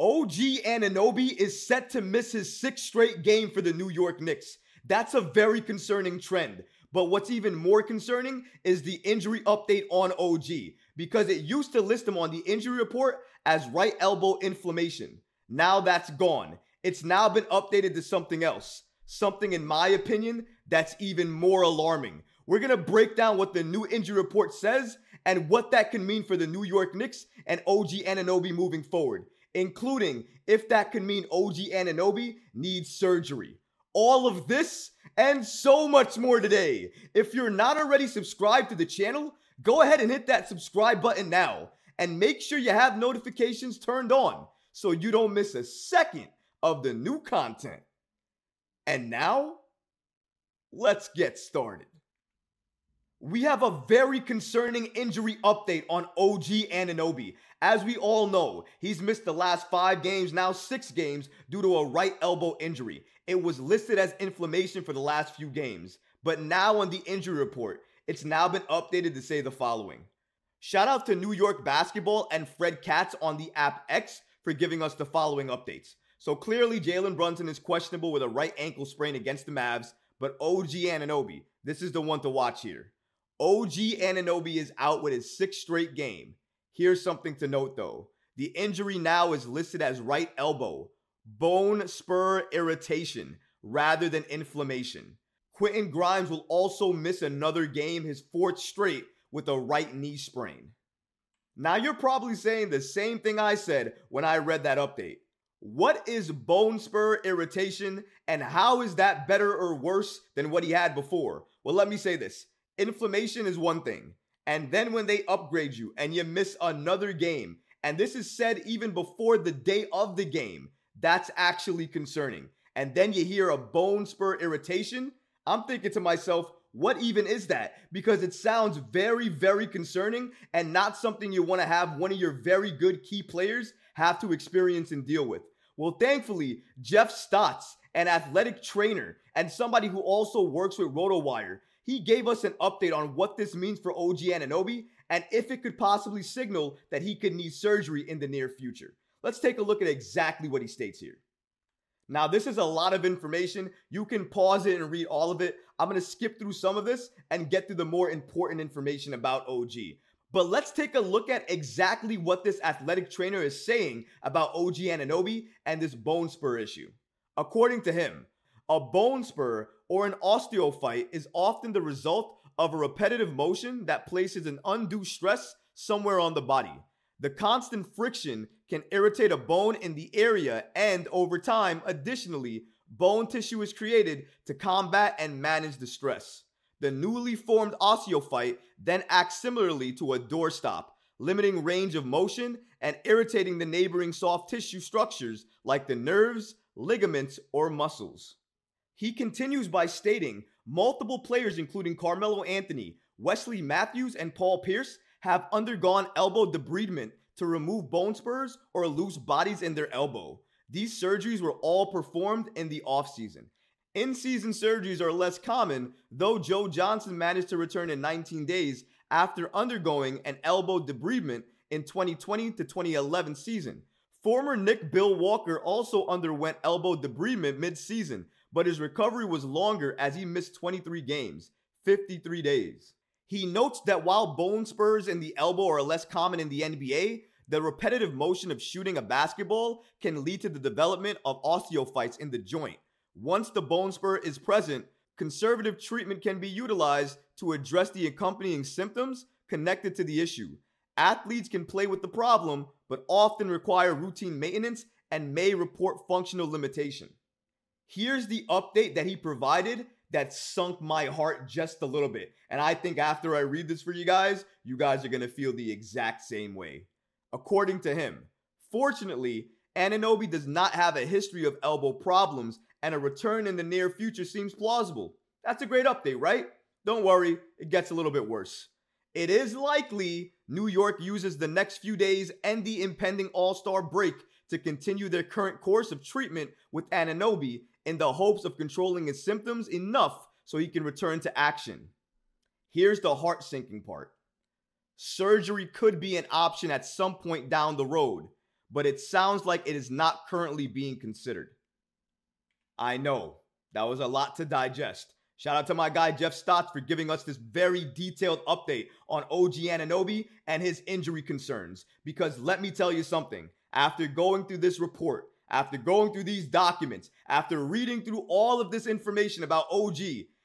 OG Anunoby is set to miss his sixth straight game for the New York Knicks. That's a very concerning trend. But what's even more concerning is the injury update on OG because it used to list him on the injury report as right elbow inflammation. Now that's gone. It's now been updated to something else. Something, in my opinion, that's even more alarming. We're going to break down what the new injury report says and what that can mean for the New York Knicks and OG Anunoby moving forward, including if that could mean OG Anunoby needs surgery. All of this and so much more today. If you're not already subscribed to the channel, go ahead and hit that subscribe button now and make sure you have notifications turned on so you don't miss a second of the new content. And now, let's get started. We have a very concerning injury update on OG Anunoby. As we all know, he's missed the last five games, now six games, due to a right elbow injury. It was listed as inflammation for the last few games, but now on the injury report, it's now been updated to say the following. Shout out to New York Basketball and Fred Katz on the app X for giving us the following updates. So clearly, Jalen Brunson is questionable with a right ankle sprain against the Mavs, but OG Anunoby, this is the one to watch here. OG Anunoby is out with his sixth straight game. Here's something to note though. The injury now is listed as right elbow, bone spur irritation, rather than inflammation. Quentin Grimes will also miss another game, his fourth straight, with a right knee sprain. Now you're probably saying the same thing I said when I read that update. What is bone spur irritation and how is that better or worse than what he had before? Well, let me say this inflammation is one thing. And then when they upgrade you and you miss another game, and this is said even before the day of the game, that's actually concerning. And then you hear a bone spur irritation. I'm thinking to myself, what even is that? Because it sounds very, very concerning and not something you want to have one of your very good key players have to experience and deal with. Well, thankfully, Jeff Stotts, an athletic trainer and somebody who also works with RotoWire, he gave us an update on what this means for OG Anunoby and if it could possibly signal that he could need surgery in the near future. Let's take a look at exactly what he states here. Now, this is a lot of information. You can pause it and read all of it. I'm going to skip through some of this and get through the more important information about OG. But let's take a look at exactly what this athletic trainer is saying about OG Anunoby and this bone spur issue. According to him, a bone spur or an osteophyte is often the result of a repetitive motion that places an undue stress somewhere on the body. The constant friction can irritate a bone in the area, and over time, additionally, bone tissue is created to combat and manage the stress. The newly formed osteophyte then acts similarly to a doorstop, limiting range of motion and irritating the neighboring soft tissue structures like the nerves, ligaments, or muscles. He continues by stating multiple players, including Carmelo Anthony, Wesley Matthews, and Paul Pierce, have undergone elbow debridement to remove bone spurs or loose bodies in their elbow. These surgeries were all performed in the offseason. In season surgeries are less common, though Joe Johnson managed to return in 19 days after undergoing an elbow debridement in 2020 to 2011 season. Former Knick Bill Walker also underwent elbow debridement mid-season, but his recovery was longer as he missed 23 games, 53 days. He notes that while bone spurs in the elbow are less common in the NBA, the repetitive motion of shooting a basketball can lead to the development of osteophytes in the joint. Once the bone spur is present, conservative treatment can be utilized to address the accompanying symptoms connected to the issue. Athletes can play with the problem, but often require routine maintenance and may report functional limitation. Here's the update that he provided that sunk my heart just a little bit. And I think after I read this for you guys, you guys are going to feel the exact same way. According to him, fortunately, Anunoby does not have a history of elbow problems, and a return in the near future seems plausible. That's a great update, right? Don't worry, it gets a little bit worse. It is likely New York uses the next few days and the impending All Star break to continue their current course of treatment with Anunoby in the hopes of controlling his symptoms enough so he can return to action. Here's the heart sinking part surgery could be an option at some point down the road, but it sounds like it is not currently being considered. I know that was a lot to digest. Shout out to my guy Jeff Stotts for giving us this very detailed update on OG Anunoby and his injury concerns. Because let me tell you something, after going through this report, after going through these documents, after reading through all of this information about OG,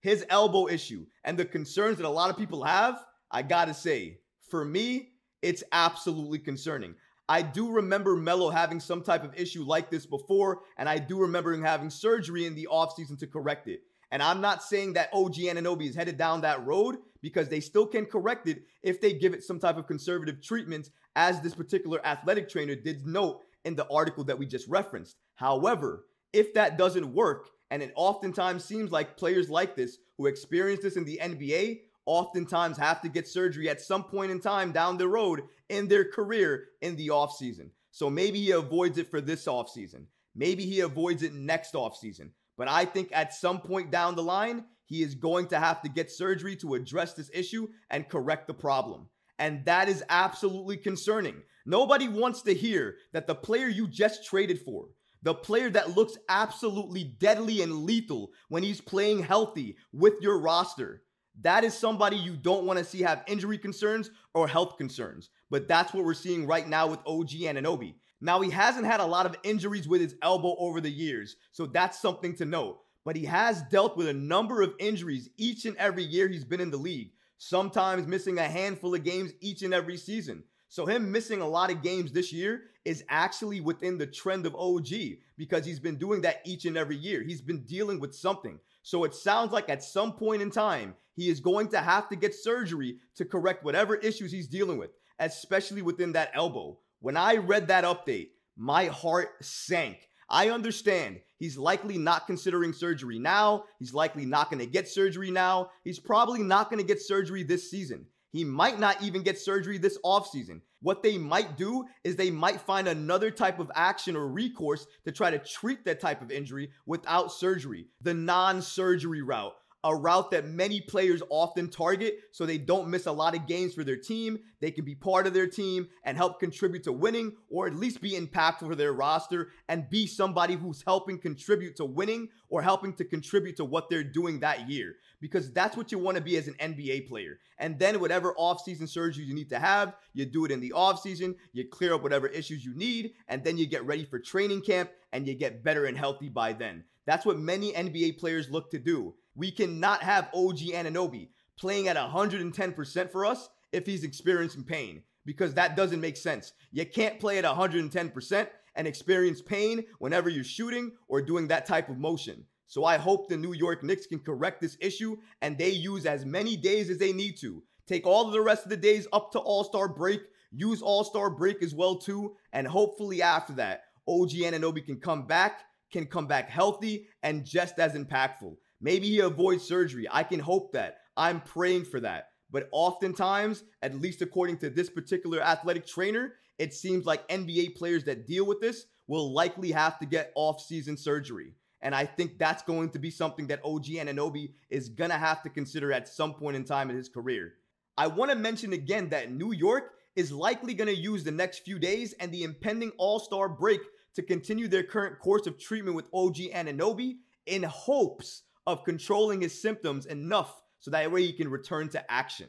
his elbow issue, and the concerns that a lot of people have, I gotta say, for me, it's absolutely concerning. I do remember Melo having some type of issue like this before, and I do remember him having surgery in the offseason to correct it. And I'm not saying that OG Anunoby is headed down that road because they still can correct it if they give it some type of conservative treatment, as this particular athletic trainer did note in the article that we just referenced. However, if that doesn't work, and it oftentimes seems like players like this who experience this in the NBA oftentimes have to get surgery at some point in time down the road in their career in the offseason. So maybe he avoids it for this offseason. Maybe he avoids it next offseason. But I think at some point down the line, he is going to have to get surgery to address this issue and correct the problem. And that is absolutely concerning. Nobody wants to hear that the player you just traded for, the player that looks absolutely deadly and lethal when he's playing healthy with your roster, that is somebody you don't want to see have injury concerns or health concerns. But that's what we're seeing right now with OG Anunoby. Now, he hasn't had a lot of injuries with his elbow over the years, so that's something to note. But he has dealt with a number of injuries each and every year he's been in the league, sometimes missing a handful of games each and every season. So, him missing a lot of games this year is actually within the trend of OG because he's been doing that each and every year. He's been dealing with something. So, it sounds like at some point in time, he is going to have to get surgery to correct whatever issues he's dealing with, especially within that elbow. When I read that update, my heart sank. I understand he's likely not considering surgery now. He's likely not going to get surgery now. He's probably not going to get surgery this season. He might not even get surgery this offseason. What they might do is they might find another type of action or recourse to try to treat that type of injury without surgery, the non surgery route a route that many players often target so they don't miss a lot of games for their team. They can be part of their team and help contribute to winning or at least be impactful for their roster and be somebody who's helping contribute to winning or helping to contribute to what they're doing that year because that's what you want to be as an NBA player. And then whatever offseason surgery you need to have, you do it in the offseason, you clear up whatever issues you need, and then you get ready for training camp and you get better and healthy by then. That's what many NBA players look to do. We cannot have OG Anunoby playing at 110% for us if he's experiencing pain because that doesn't make sense. You can't play at 110% and experience pain whenever you're shooting or doing that type of motion. So I hope the New York Knicks can correct this issue and they use as many days as they need to. Take all of the rest of the days up to All-Star break, use All-Star break as well too, and hopefully after that, OG Anunoby can come back, can come back healthy and just as impactful. Maybe he avoids surgery. I can hope that. I'm praying for that. But oftentimes, at least according to this particular athletic trainer, it seems like NBA players that deal with this will likely have to get off-season surgery. And I think that's going to be something that OG Anunoby is going to have to consider at some point in time in his career. I want to mention again that New York is likely going to use the next few days and the impending All Star break to continue their current course of treatment with OG Anunoby in hopes of controlling his symptoms enough so that way he can return to action.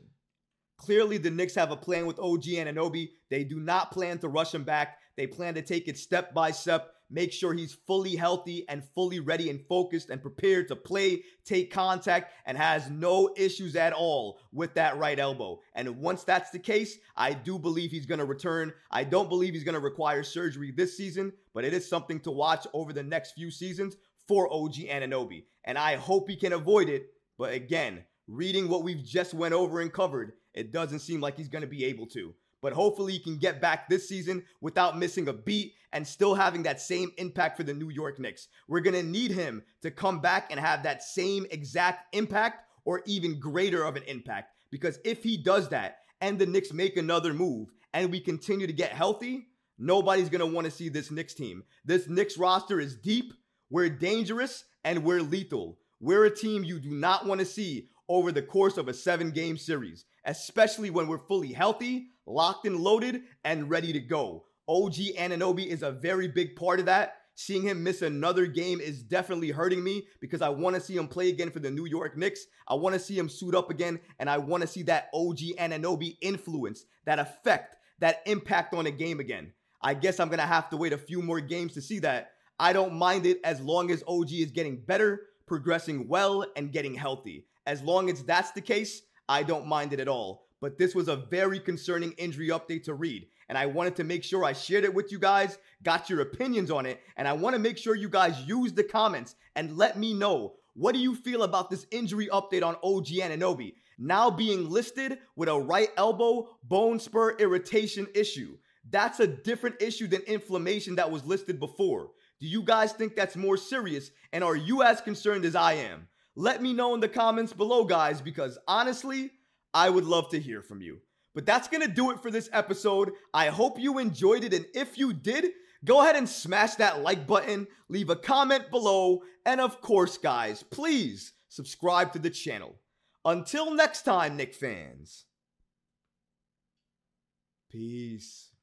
Clearly, the Knicks have a plan with OG Anunoby. They do not plan to rush him back. They plan to take it step by step, make sure he's fully healthy and fully ready and focused and prepared to play, take contact, and has no issues at all with that right elbow. And once that's the case, I do believe he's going to return. I don't believe he's going to require surgery this season, but it is something to watch over the next few seasons for OG Anunoby. And I hope he can avoid it. But again, reading what we've just went over and covered, it doesn't seem like he's going to be able to. But hopefully he can get back this season without missing a beat and still having that same impact for the New York Knicks. We're going to need him to come back and have that same exact impact or even greater of an impact. Because if he does that and the Knicks make another move and we continue to get healthy, nobody's going to want to see this Knicks team. This Knicks roster is deep. We're dangerous and we're lethal. We're a team you do not want to see over the course of a seven game series, especially when we're fully healthy, locked and loaded, and ready to go. OG Anunoby is a very big part of that. Seeing him miss another game is definitely hurting me because I want to see him play again for the New York Knicks. I want to see him suit up again, and I want to see that OG Anunoby influence, that effect, that impact on a game again. I guess I'm going to have to wait a few more games to see that. I don't mind it as long as OG is getting better, progressing well, and getting healthy. As long as that's the case, I don't mind it at all. But this was a very concerning injury update to read. And I wanted to make sure I shared it with you guys, got your opinions on it, and I want to make sure you guys use the comments and let me know what do you feel about this injury update on OG Anunoby now being listed with a right elbow bone spur irritation issue. That's a different issue than inflammation that was listed before. Do you guys think that's more serious? And are you as concerned as I am? Let me know in the comments below, guys, because honestly, I would love to hear from you. But that's to do it for this episode. I hope you enjoyed it. And if you did, go ahead and smash that like button, leave a comment below, and of course, guys, please subscribe to the channel. Until next time, Knick fans. Peace.